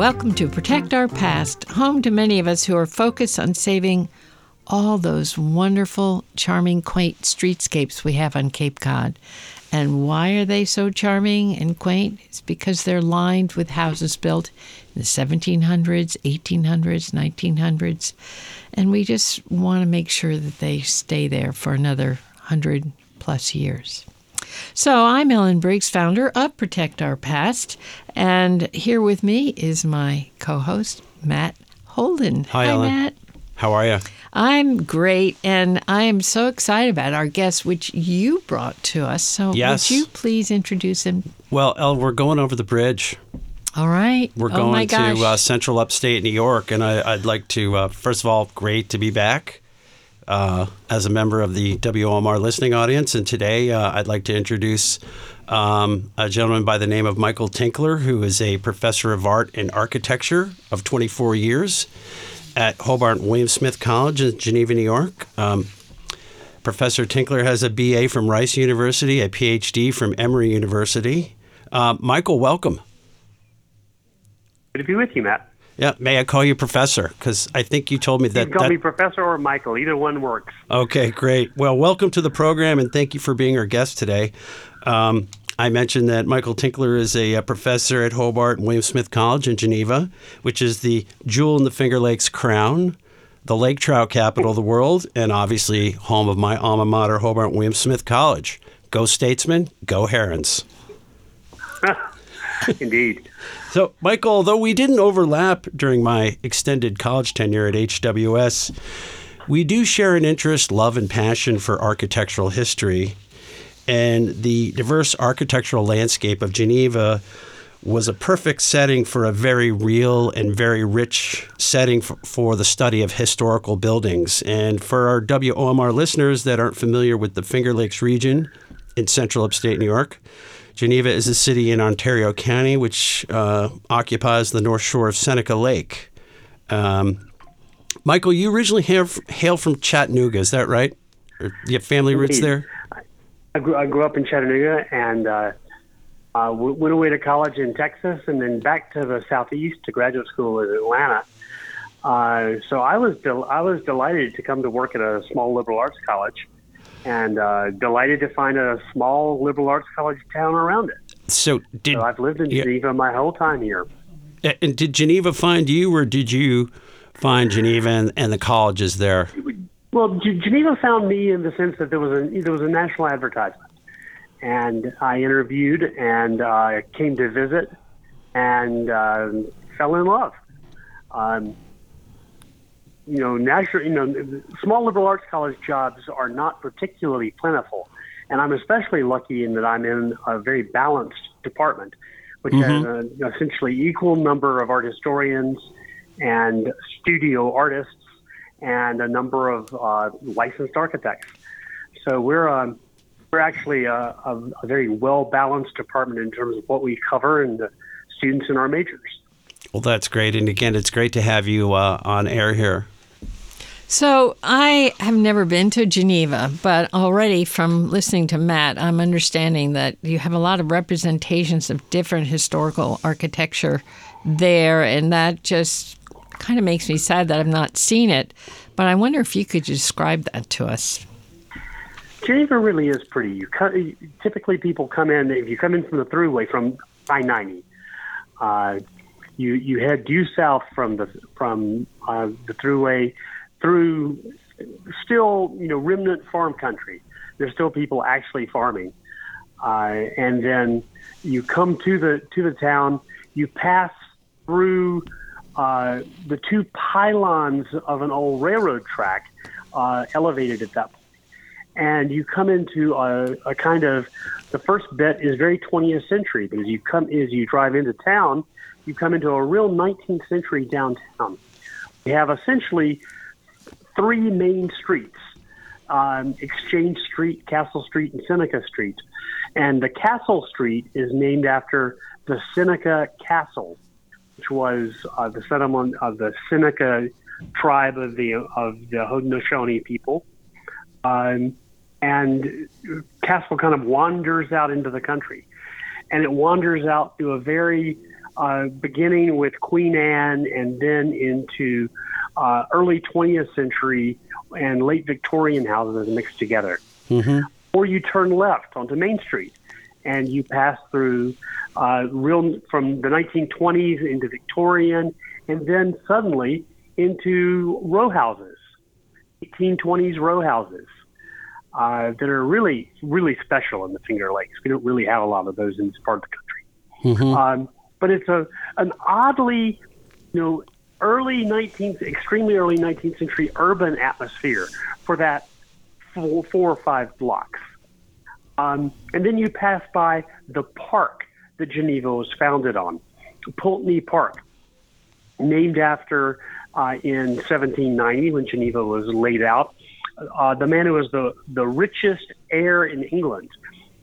Welcome to Protect Our Past, home to many of us who are focused on saving all those wonderful, charming, quaint streetscapes we have on Cape Cod. And why are they so charming and quaint? It's because they're lined with houses built in the 1700s, 1800s, 1900s. And we just want to make sure that they stay there for another 100 plus years. So I'm Ellen Briggs, founder of Protect Our Past. And here with me is my co host, Matt Holden. Hi, Ellen. Matt. How are you? I'm great, and I am so excited about our guest, which you brought to us. So, Yes. would you please introduce him? Well, El, we're going over the bridge. All right. We're oh going to uh, central upstate New York, and I, I'd like to, uh, first of all, great to be back uh, as a member of the WOMR listening audience. And today uh, I'd like to introduce um, a gentleman by the name of Michael Tinkler, who is a professor of art and architecture of 24 years at Hobart William Smith College in Geneva, New York. Um, Professor Tinkler has a BA from Rice University, a PhD from Emory University. Uh, Michael, welcome. Good to be with you, Matt. Yeah, may I call you Professor? Because I think you told me that You can call that- me Professor or Michael. Either one works. Okay, great. Well, welcome to the program, and thank you for being our guest today. Um, I mentioned that Michael Tinkler is a, uh professor at Hobart and William Smith College in Geneva, which is the jewel in the Finger Lakes crown, the lake trout capital of the world, and obviously home of my alma mater, Hobart and William Smith College. Go Statesmen, go Herons. Indeed. So, Michael, although we didn't overlap during my extended college tenure at HWS, we do share an interest, love, and passion for architectural history. And the diverse architectural landscape of Geneva was a perfect setting for a very real and very rich setting for, for the study of historical buildings. And for our WOMR listeners that aren't familiar with the Finger Lakes region in central upstate New York, Geneva is a city in Ontario County which uh, occupies the north shore of Seneca Lake. Um, Michael, you originally have, hail from Chattanooga, is that right? Or you have family roots there? I grew, I grew up in Chattanooga and uh, uh, went away to college in Texas and then back to the southeast to graduate school in Atlanta. Uh, so I was del- I was delighted to come to work at a small liberal arts college, and uh, delighted to find a small liberal arts college town around it. So did So I've lived in Yeah. Geneva my whole time here. and did Geneva find you, or did you find Geneva and, and the colleges there? Well, G- Geneva found me in the sense that there was a there was a national advertisement, and I interviewed and uh, came to visit, and uh, fell in love. Um, you know, national, you know, small liberal arts college jobs are not particularly plentiful, and I'm especially lucky in that I'm in a very balanced department, which has an essentially equal number of art historians and studio artists and a number of uh, licensed architects. So we're um, we're actually a, a, a very well balanced department in terms of what we cover and the students in our majors. Well, that's great. And again, it's great to have you uh, on air here. So I have never been to Geneva, but already from listening to Matt, I'm understanding that you have a lot of representations of different historical architecture there, and that just kind of makes me sad that I've not seen it. But I wonder if you could describe that to us. Geneva really is pretty. You typically people come in if you come in from the throughway from I ninety. Uh, you you head due south from the from uh, the throughway through still you know remnant farm country. There's still people actually farming, uh, and then you come to the to the town. You pass through uh, the two pylons of an old railroad track, uh, elevated at that point and you come into a, a kind of the first bit is very 20th century because you come as you drive into town, you come into a real 19th century downtown. We have essentially three main streets: um, Exchange Street, Castle Street, and Seneca Street. And the Castle Street is named after the Seneca Castle, which was uh, the settlement of the Seneca tribe of the of the Haudenosaunee people. Um, and Castle kind of wanders out into the country, and it wanders out through a very uh, beginning with Queen Anne and then into uh, early 20th century and late Victorian houses mixed together. Mm-hmm. Or you turn left onto Main Street and you pass through uh, real from the 1920s into Victorian and then suddenly into row houses, 1820s row houses. Uh, that are really, really special in the Finger Lakes. We don't really have a lot of those in this part of the country. Mm-hmm. Um, but it's a an oddly, you know, early 19th, extremely early 19th century urban atmosphere for that four, four or five blocks. Um, and then you pass by the park that Geneva was founded on, Pulteney Park, named after uh, in 1790 when Geneva was laid out uh, the man who was the, the richest heir in England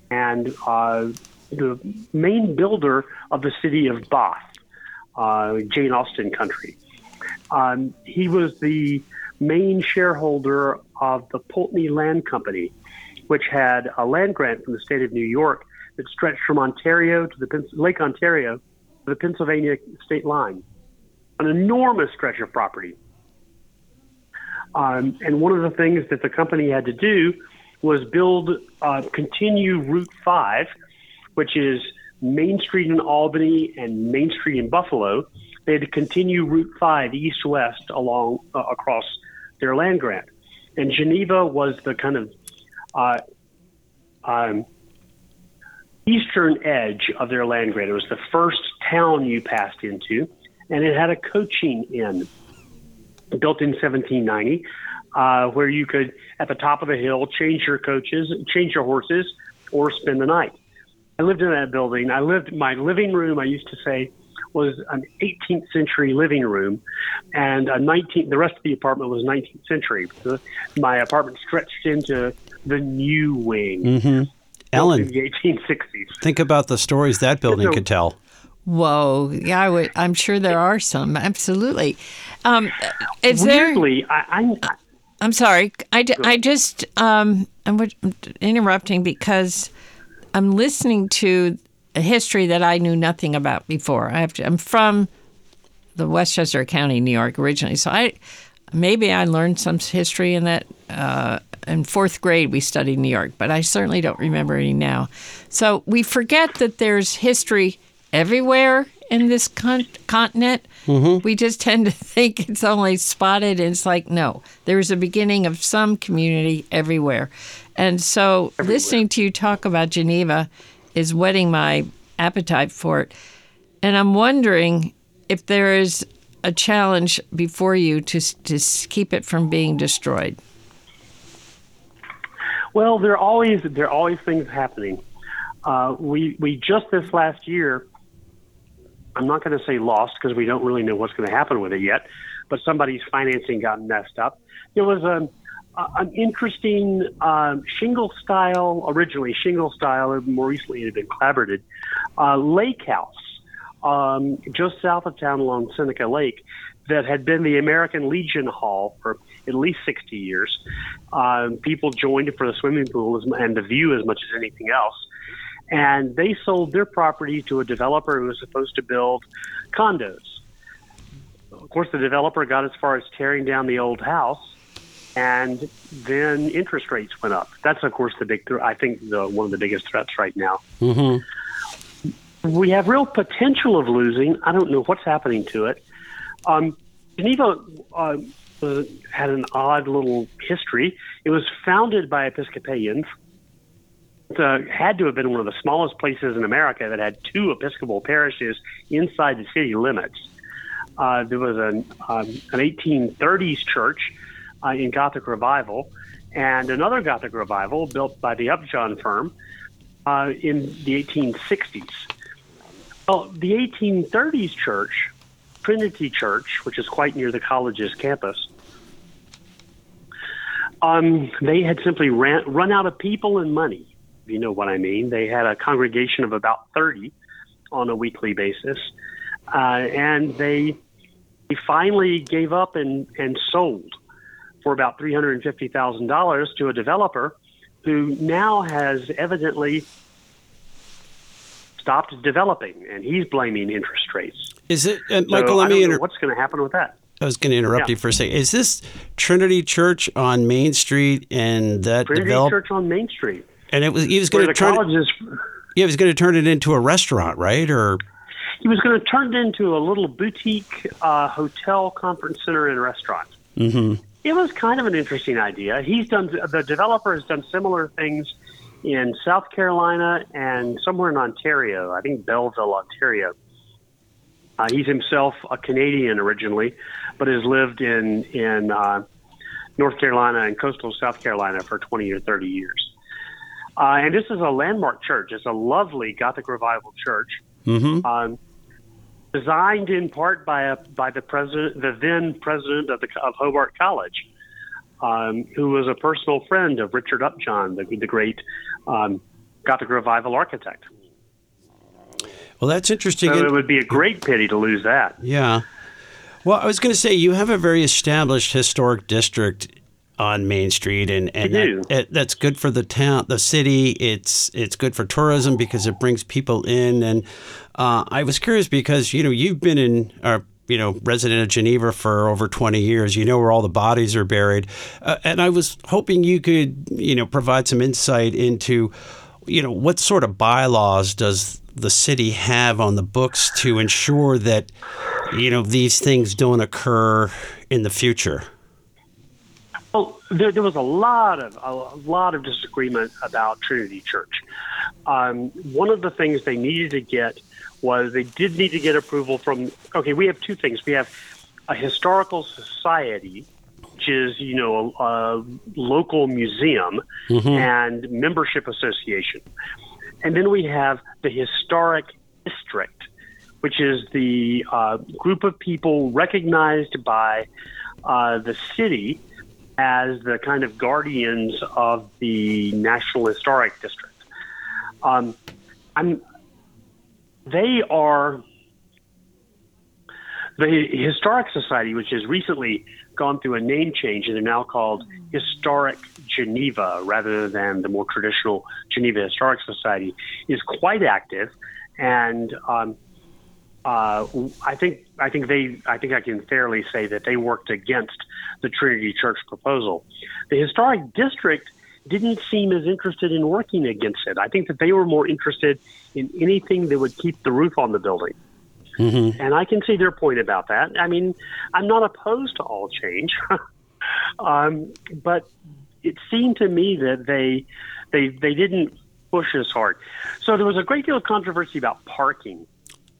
and uh, the main builder of the city of Bath, uh, Jane Austen country. Um, he was the main shareholder of the Pulteney Land Company, which had a land grant from the state of New York that stretched from Ontario to the Lake Ontario to the Pennsylvania state line. An enormous stretch of property. Um, and one of the things that the company had to do was build, uh, continue Route 5, which is Main Street in Albany and Main Street in Buffalo. They had to continue Route 5 east west along uh, across their land grant. And Geneva was the kind of uh, um, eastern edge of their land grant. It was the first town you passed into, and it had a coaching inn built in 1790, uh, where you could, at the top of the hill, change your coaches, change your horses, or spend the night. I lived in that building. I lived my living room. I used to say was an 18th century living room, and a 19. The rest of the apartment was 19th century. My apartment stretched into the new wing. Mm-hmm. Ellen, the 1860s. Think about the stories that building so, could tell. Whoa! Yeah, I would. I'm sure there are some. Absolutely. Um, is Weirdly, there? I, I, I'm sorry. I, I just um, I'm interrupting because I'm listening to a history that I knew nothing about before. I have to, I'm from the Westchester County, New York, originally, so I maybe I learned some history in that. Uh, in fourth grade, we studied New York, but I certainly don't remember any now. So we forget that there's history everywhere in this con- continent. Mm-hmm. We just tend to think it's only spotted. And it's like, no, there's a beginning of some community everywhere. And so everywhere. listening to you talk about Geneva is whetting my appetite for it. And I'm wondering if there is a challenge before you to, to keep it from being destroyed. Well, there are always there are always things happening. Uh, we we just this last year I'm not going to say lost because we don't really know what's going to happen with it yet, but somebody's financing got messed up. There was a, an interesting um, shingle style, originally shingle style, more recently it had been clapboarded, uh, lake house um, just south of town along Seneca Lake that had been the American Legion Hall for at least 60 years. Um, people joined it for the swimming pool and the view as much as anything else and they sold their property to a developer who was supposed to build condos. Of course, the developer got as far as tearing down the old house, and then interest rates went up. That's, of course, the big. Th- I think the one of the biggest threats right now. Mm-hmm. We have real potential of losing. I don't know what's happening to it. Um, Geneva uh, had an odd little history. It was founded by Episcopalians uh, had to have been one of the smallest places in America that had two Episcopal parishes inside the city limits. Uh, there was an, um, an 1830s church uh, in Gothic Revival and another Gothic Revival built by the Upjohn firm uh, in the 1860s. Well, the 1830s church, Trinity Church, which is quite near the college's campus, um, they had simply ran, run out of people and money you know what I mean. They had a congregation of about 30 on a weekly basis, uh, and they, they finally gave up and, and sold for about $350,000 to a developer who now has evidently stopped developing, and he's blaming interest rates. Is it, Michael? Let me inter- what's going to happen with that. I was going to interrupt Yeah. you for a second. Is this Trinity Church on Main Street and that Trinity developed? Church on Main Street, And it was he was going to turn. is. Yeah, he was going to turn it into a restaurant, right? Or He was going to turn it into a little boutique uh, hotel, conference center, and restaurant. Mm-hmm. It was kind of an interesting idea. He's done the developer has done similar things in South Carolina and somewhere in Ontario. I think Belleville, Ontario. Uh, he's himself a Canadian originally, but has lived in in uh, North Carolina and coastal South Carolina for 20 or 30 years. Uh, and this is a landmark church. It's a lovely Gothic revival church, um, designed in part by a by the president, the then president of the of Hobart College, um, who was a personal friend of Richard Upjohn, the, the great um, Gothic revival architect. well, that's interesting. So it would be a great pity to lose that. Yeah. Well, I was going to say you have a very established historic district on Main Street, and and that- it- that's good for the town, the city. It's it's good for tourism because it brings people in. And uh, I was curious because you know you've been in. Uh, you know, resident of Geneva for over 20 years. You know where all the bodies are buried. Uh, and I was hoping you could, you know, provide some insight into, you know, what sort of bylaws does the city have on the books to ensure that, you know, these things don't occur in the future? There, there was a lot of a lot of disagreement about Trinity Church. Um, one of the things they needed to get was they did need to get approval from. Okay, we have two things. We have a historical society, which is you know a, a local museum and membership association, and then we have the historic district, which is the uh, group of people recognized by uh, the city as the kind of guardians of the National Historic District. Um, I'm, they are the Historic Society, which has recently gone through a name change and they're now called Historic Geneva rather than the more traditional Geneva Historic Society, is quite active, and um, uh, I think I think they I think I can fairly say that they worked against the Trinity Church proposal. The historic district didn't seem as interested in working against it. I think that they were more interested in anything that would keep the roof on the building. And I can see their point about that. I mean, I'm not opposed to all change, um, but it seemed to me that they they they didn't push as hard. So there was a great deal of controversy about parking.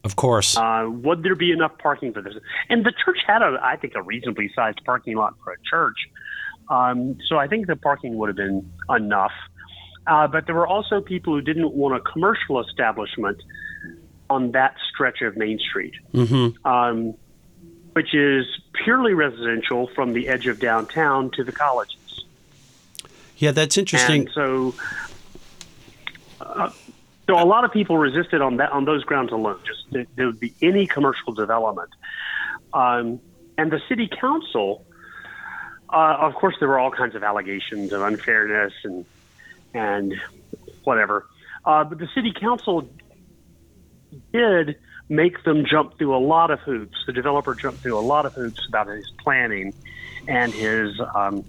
Of course. Uh, would there be enough parking for this? And the church had, a, I think, a reasonably sized parking lot for a church. Um, so I think the parking would have been enough. Uh, but there were also people who didn't want a commercial establishment on that stretch of Main Street, um, which is purely residential from the edge of downtown to the colleges. yeah, that's interesting. And so, uh, so a lot of people resisted on that on those grounds alone. Just that there would be any commercial development, um, and the city council. Uh, of course, there were all kinds of allegations of unfairness and and whatever. Uh, but the city council did make them jump through a lot of hoops. The developer jumped through a lot of hoops about his planning and his um,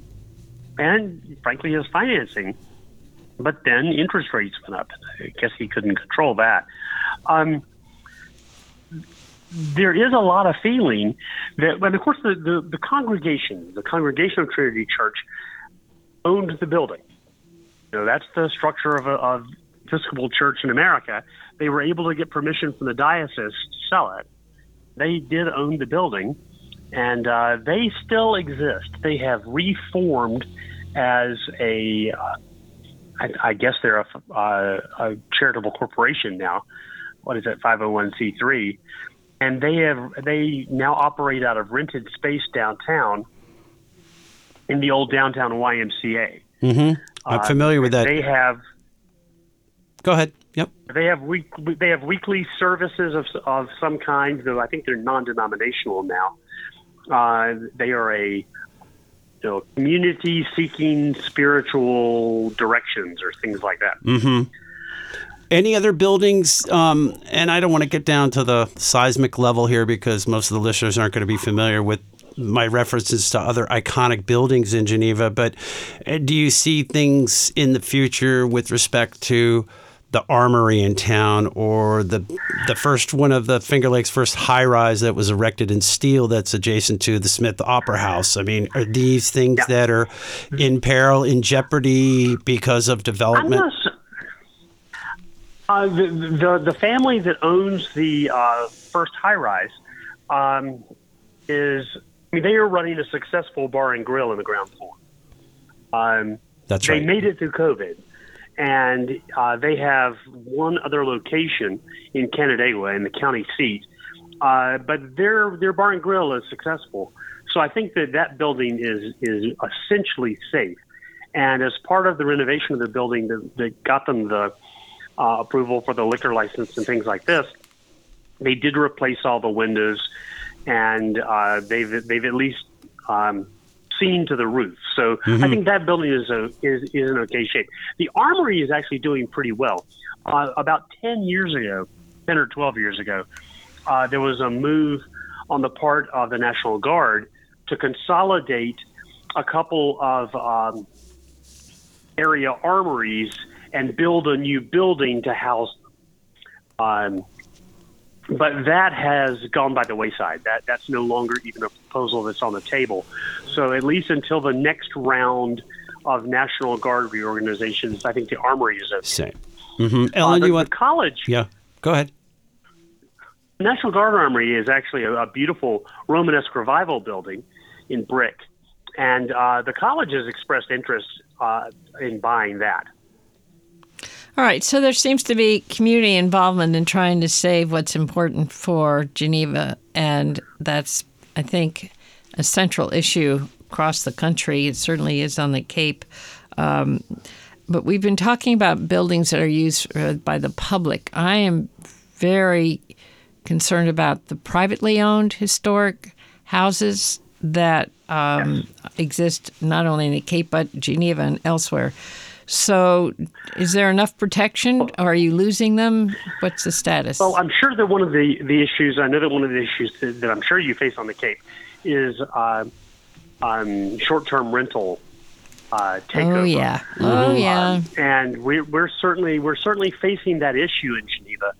and frankly his financing. But then interest rates went up. I guess he couldn't control that. Um, there is a lot of feeling that, but of course, the, the, the congregation, the congregation of Trinity Church, owned the building. You know, that's the structure of, a, of Episcopal Church in America. They were able to get permission from the diocese to sell it. They did own the building, and uh, they still exist. They have reformed as a, uh, I, I guess they're a, uh, a charitable corporation now. What is it, 501c3? And they have they now operate out of rented space downtown in the old downtown YMCA. Mm-hmm. I'm Uh, familiar with that. They have Go ahead. Yep. they have week they have weekly services of of some kind. Though I think they're non-denominational now. Uh, they are a you know community seeking spiritual directions or things like that. Mm-hmm. Any other buildings? Um, and I don't want to get down to the seismic level here because most of the listeners aren't going to be familiar with my references to other iconic buildings in Geneva. But uh, do you see things in the future with respect to the armory in town or the the first one of the Finger Lakes first high rise that was erected in steel that's adjacent to the Smith Opera House. I mean, are these things yeah. that are in peril, in jeopardy because of development? Uh, the, the, the family that owns the uh, first high rise um, is I mean they are running a successful bar and grill in the ground floor. Um, That's right. They made it through COVID and uh, they have one other location in Canandaigua, in the county seat. Uh, but their their bar and grill is successful, so I think that that building is is essentially safe. And as part of the renovation of the building that, that got them the uh, approval for the liquor license and things like this, they did replace all the windows, and uh, they've they've at least um, seen to the roof. So mm-hmm. I think that building is a is, is in okay shape. The armory is actually doing pretty well. Uh, about ten years ago, ten or twelve years ago, uh, there was a move on the part of the National Guard to consolidate a couple of um, area armories and build a new building to house them. Um, but that has gone by the wayside. That that's no longer even a proposal that's on the table. So at least until the next round of National Guard reorganizations, I think the Armory is okay. Same. Mm-hmm. Ellen, uh, you want college? Yeah, go ahead. National Guard Armory is actually a, a beautiful Romanesque revival building in brick, and uh, the college has expressed interest uh, in buying that. All right, so there seems to be community involvement in trying to save what's important for Geneva, and that's, I think, a central issue across the country. It certainly is on the Cape. Um, but we've been talking about buildings that are used uh, by the public. I am very concerned about the privately owned historic houses that um, exist not only in the Cape but Geneva and elsewhere. So, is there enough protection? Are you losing them? What's the status? Well, I'm sure that one of the, the issues, I know that one of the issues that, that I'm sure you face on the Cape is uh, um, short term rental uh, takeover. Oh yeah, oh yeah. Um, and we're, we're certainly we're certainly facing that issue in Geneva.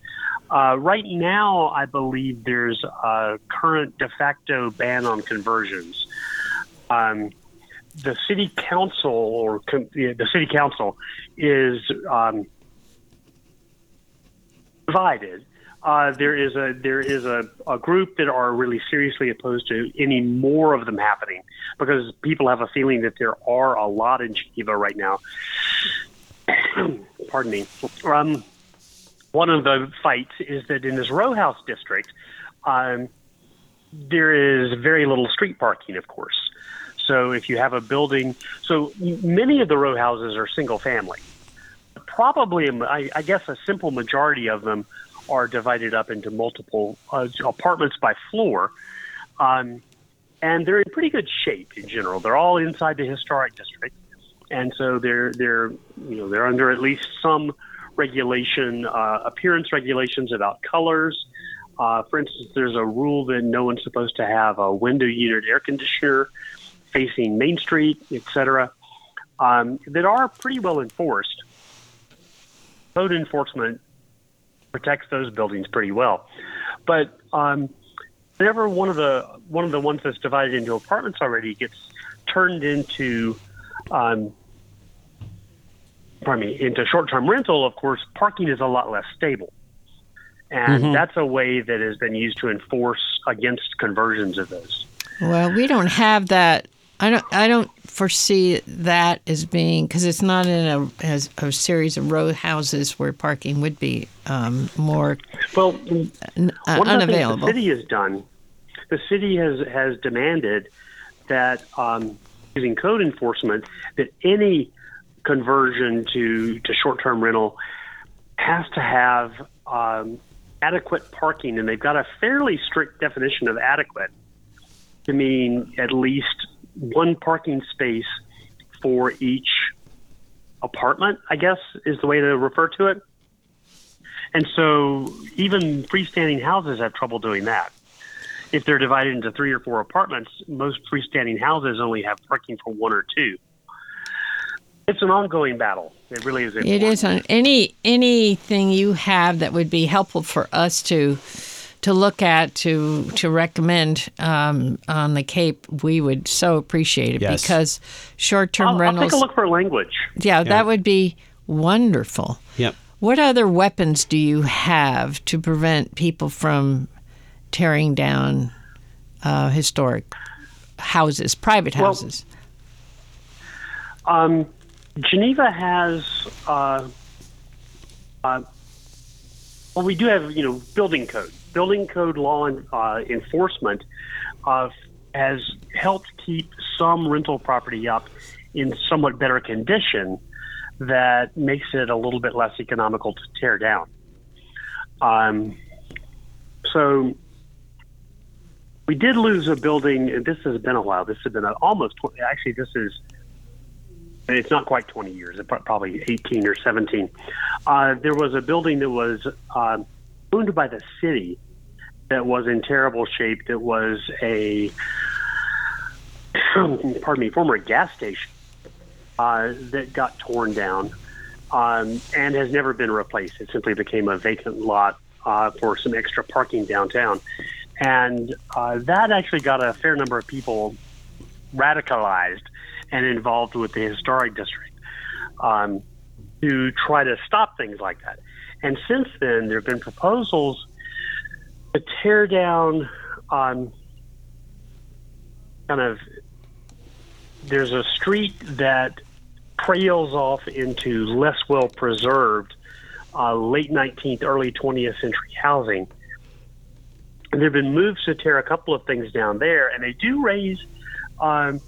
Uh, right now, I believe there's a current de facto ban on conversions. Um, the city council or the city council is um, divided. Uh, there is a there is a, a group that are really seriously opposed to any more of them happening because people have a feeling that there are a lot in Geneva right now. Pardon me. Um, one of the fights is that in this row house district, um, there is very little street parking, of course. So if you have a building, so many of the row houses are single family. Probably, I, I guess, a simple majority of them are divided up into multiple uh, apartments by floor, um, and they're in pretty good shape in general. They're all inside the historic district, and so they're they're you know they're under at least some regulation, uh, appearance regulations about colors. Uh, for instance, there's a rule that no one's supposed to have a window unit air conditioner facing Main Street, etc., um, that are pretty well enforced. Code enforcement protects those buildings pretty well, but um, whenever one of the one of the ones that's divided into apartments already gets turned into um, pardon me, into short-term rental, of course, parking is a lot less stable. And mm-hmm. that's a way that has been used to enforce against conversions of those. Well, we don't have that I don't. I don't foresee that as being because it's not in a as a series of row houses where parking would be um, more well uh, unavailable. the city has done. The city has has demanded that um, using code enforcement that any conversion to to short term rental has to have um, adequate parking, and they've got a fairly strict definition of adequate to mean at least one parking space for each apartment, I guess is the way to refer to it. And so even freestanding houses have trouble doing that. If they're divided into three or four apartments, most freestanding houses only have parking for one or two. It's an ongoing battle. It really is. It is on any anything you have that would be helpful for us to to look at to to recommend um, on the Cape. We would so appreciate it Yes. because short term I'll, I'll rentals. take a look for language. Yeah, that would be wonderful. Yep. What other weapons do you have to prevent people from tearing down uh, historic houses, private Well- houses? Um, Geneva has, uh, uh, well, we do have, you know, building code. Building code law and, uh, enforcement uh, has helped keep some rental property up in somewhat better condition that makes it a little bit less economical to tear down. Um, so we did lose a building. and This has been a while. This has been a, almost 20, actually. This is it's not quite 20 years, probably 18 or 17. Uh, there was a building that was uh, owned by the city that was in terrible shape. That was a, pardon me, former gas station uh, that got torn down um, and has never been replaced. It simply became a vacant lot uh, for some extra parking downtown. And uh, that actually got a fair number of people radicalized and involved with the historic district um, to try to stop things like that. And since then, there have been proposals to tear down um, kind of. There's a street that trails off into less well preserved uh, late 19th, early 20th century housing. And there have been moves to tear a couple of things down there, and they do raise um,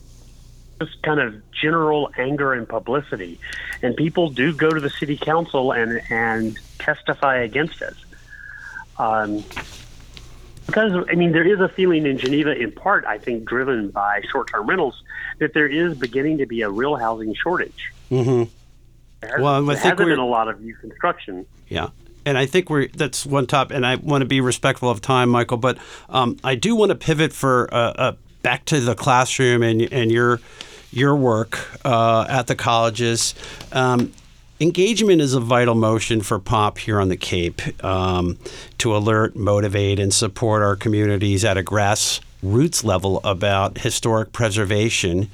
just kind of general anger and publicity. And people do go to the city council and, and testify against it. Um, because, I mean, there is a feeling in Geneva, in part, I think, driven by short term rentals, that there is beginning to be a real housing shortage. Mm-hmm. There, Well, I there think hasn't we're- been a lot of new construction. Yeah. And I think we're that's one top, and I want to be respectful of time, Michael. But um, I do want to pivot for uh, uh, back to the classroom and and your your work uh, at the colleges. Um, engagement is a vital motion for POP here on the Cape um, to alert, motivate, and support our communities at a grassroots level about historic preservation.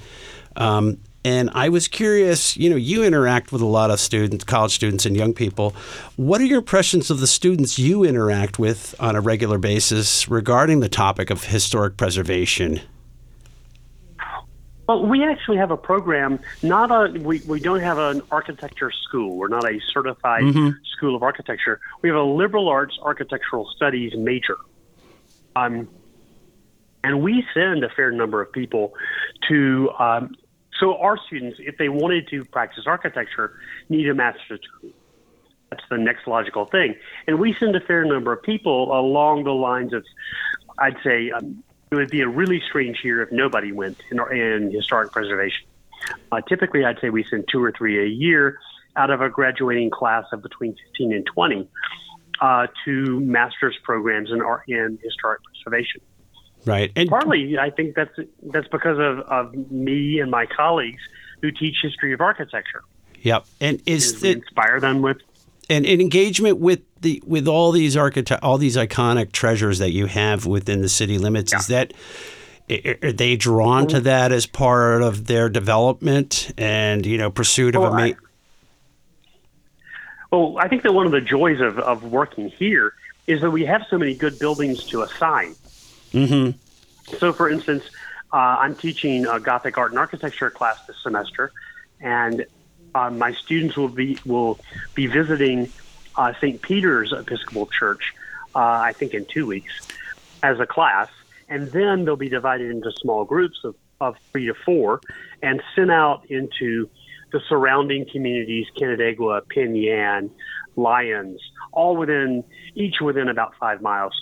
Um, and I was curious, you know, you interact with a lot of students, college students, and young people. What are your impressions of the students you interact with on a regular basis regarding the topic of historic preservation? Well, we actually have a program. Not a we, we don't have an architecture school. We're not a certified school of architecture. We have a liberal arts architectural studies major. Um, and we send a fair number of people to. Um, so our students, if they wanted to practice architecture, need a master's degree. That's the next logical thing. And we send a fair number of people along the lines of, I'd say, um, it would be a really strange year if nobody went in, in historic preservation. Uh, typically, I'd say we send two or three a year out of a graduating class of between 15 and 20 uh, to master's programs in, art, in historic preservation. Right. And Partly, I think that's that's because of, of me and my colleagues who teach history of architecture. yep. And is Is it inspire them with and, and engagement with the with all these architect all these iconic treasures that you have within the city limits is that are they drawn to that as part of their development and you know pursuit of Well, a I- ma- Well, I think that one of the joys of, of working here is that we have so many good buildings to assign. Mhm. So, for instance, uh, I'm teaching a Gothic art and architecture class this semester, and uh, my students will be will be visiting uh, St. Peter's Episcopal Church, uh, I think in two weeks, as a class, and then they'll be divided into small groups of, of three to four, and sent out into the surrounding communities, Canandaigua, Penn Yan, Lyons, all within each within about five miles,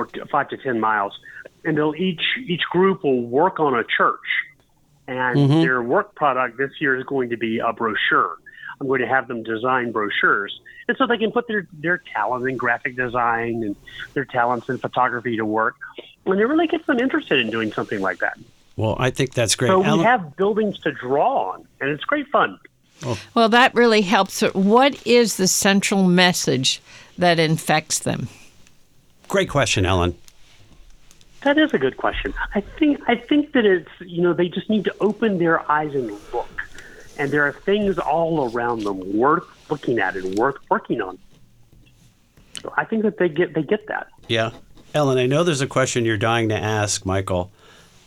or five to ten miles, and they'll each each group will work on a church, and mm-hmm. their work product this year is going to be a brochure I'm going to have them design brochures. And so they can put their, their talent in graphic design and their talents in photography to work. And it really gets them interested in doing something like that. Well, I think that's great. So we Alan- have buildings to draw on, and it's great fun. Oh. Well, that really helps. What is the central message that infects them? great question, Ellen. That is a good question. I think I think that it's you know they just need to open their eyes and look, and there are things all around them worth looking at and worth working on. So I think that they get they get that. Yeah. Ellen, I know there's a question you're dying to ask Michael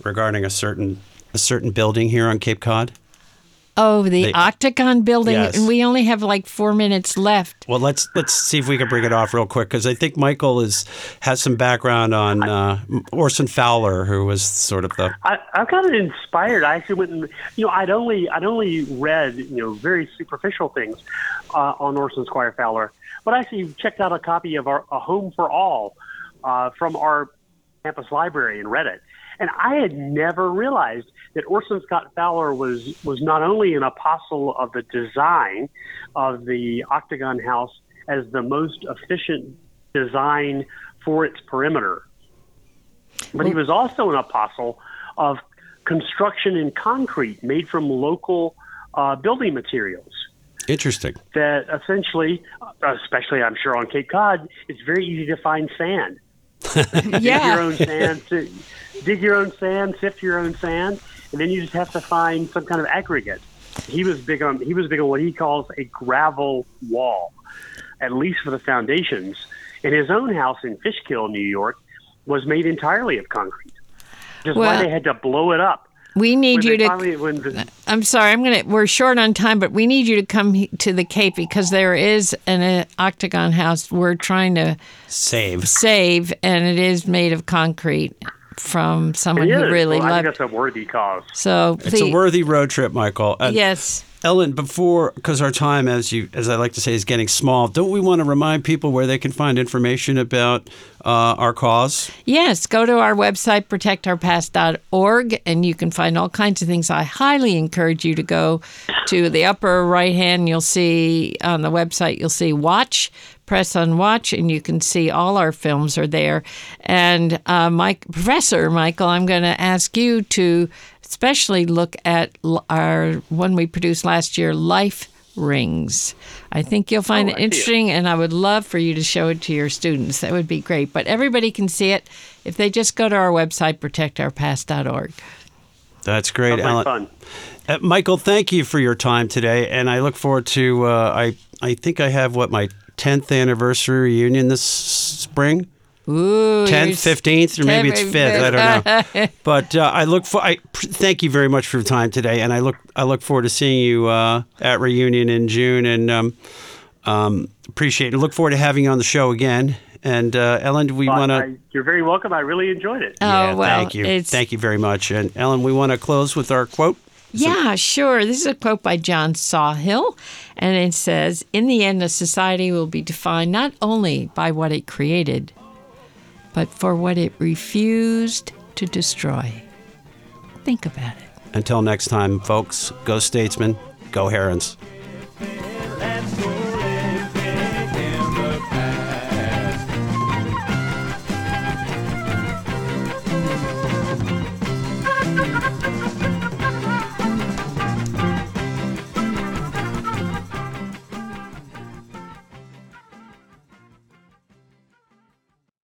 regarding a certain a certain building here on Cape Cod. Oh, the, The- Octagon building, Yes. and we only have like four minutes left. Well, let's let's see if we can bring it off real quick because I think Michael is has some background on uh, Orson Fowler, who was sort of the I, I got it inspired. I actually went and you know I'd only I'd only read you know very superficial things uh, on Orson Squire Fowler, but I actually checked out a copy of our A Home for All uh, from our campus library and read it. And I had never realized that Orson Scott Fowler was was not only an apostle of the design of the Octagon House as the most efficient design for its perimeter, but he was also an apostle of construction in concrete made from local uh, building materials. interesting. That essentially, especially I'm sure on Cape Cod, it's very easy to find sand. Dig your own sand, si- dig your own sand, sift your own sand, and then you just have to find some kind of aggregate. He was big on he was big on what he calls a gravel wall, at least for the foundations. And his own house in Fishkill, New York, was made entirely of concrete. Just Well- why they had to blow it up. We need When you to. finally- I'm sorry, I'm gonna. We're short on time, but we need you to come to the Cape because there is an uh, Octagon house we're trying to Save. save, and it is made of concrete from someone It who is. really well, I loved. think that's a worthy cause. So It's please, a worthy road trip, Michael. And yes. Ellen, before because our time, as you as I like to say, is getting small. Don't we want to remind people where they can find information about uh, our cause? Yes, go to our website, protectourpast.org, and you can find all kinds of things. I highly encourage you to go to the upper right hand. You'll see on the website, you'll see watch, press on watch, and you can see all our films are there. And uh, Mike, Professor Michael, I'm going to ask you to especially look at our one we produced last year, Life Rings. I think you'll find Oh, it I it. interesting, and I would love for you to show it to your students. That would be great. But everybody can see it if they just go to our website, protectourpast.org. That's great, Sounds like Ellen. fun. Uh, Michael, thank you for your time today, and I look forward to. Uh, I I think I have what my tenth anniversary reunion this spring. Ooh, Tenth, fifteenth, or maybe it's fifth. I don't know. But uh, I look for. I pr- thank you very much for your time today, and I look. I look forward to seeing you uh, at reunion in June, and um, um, appreciate it. Look forward to having you on the show again. And uh, Ellen, we want to? I- you're very welcome. I really enjoyed it. Oh, yeah, well, thank you. it's- Thank you very much. And Ellen, we want to close with our quote. Yeah, sure. This is a quote by John Sawhill, and it says In the end, a society will be defined not only by what it created, but for what it refused to destroy. Think about it. Until next time, folks, go statesmen, go herons.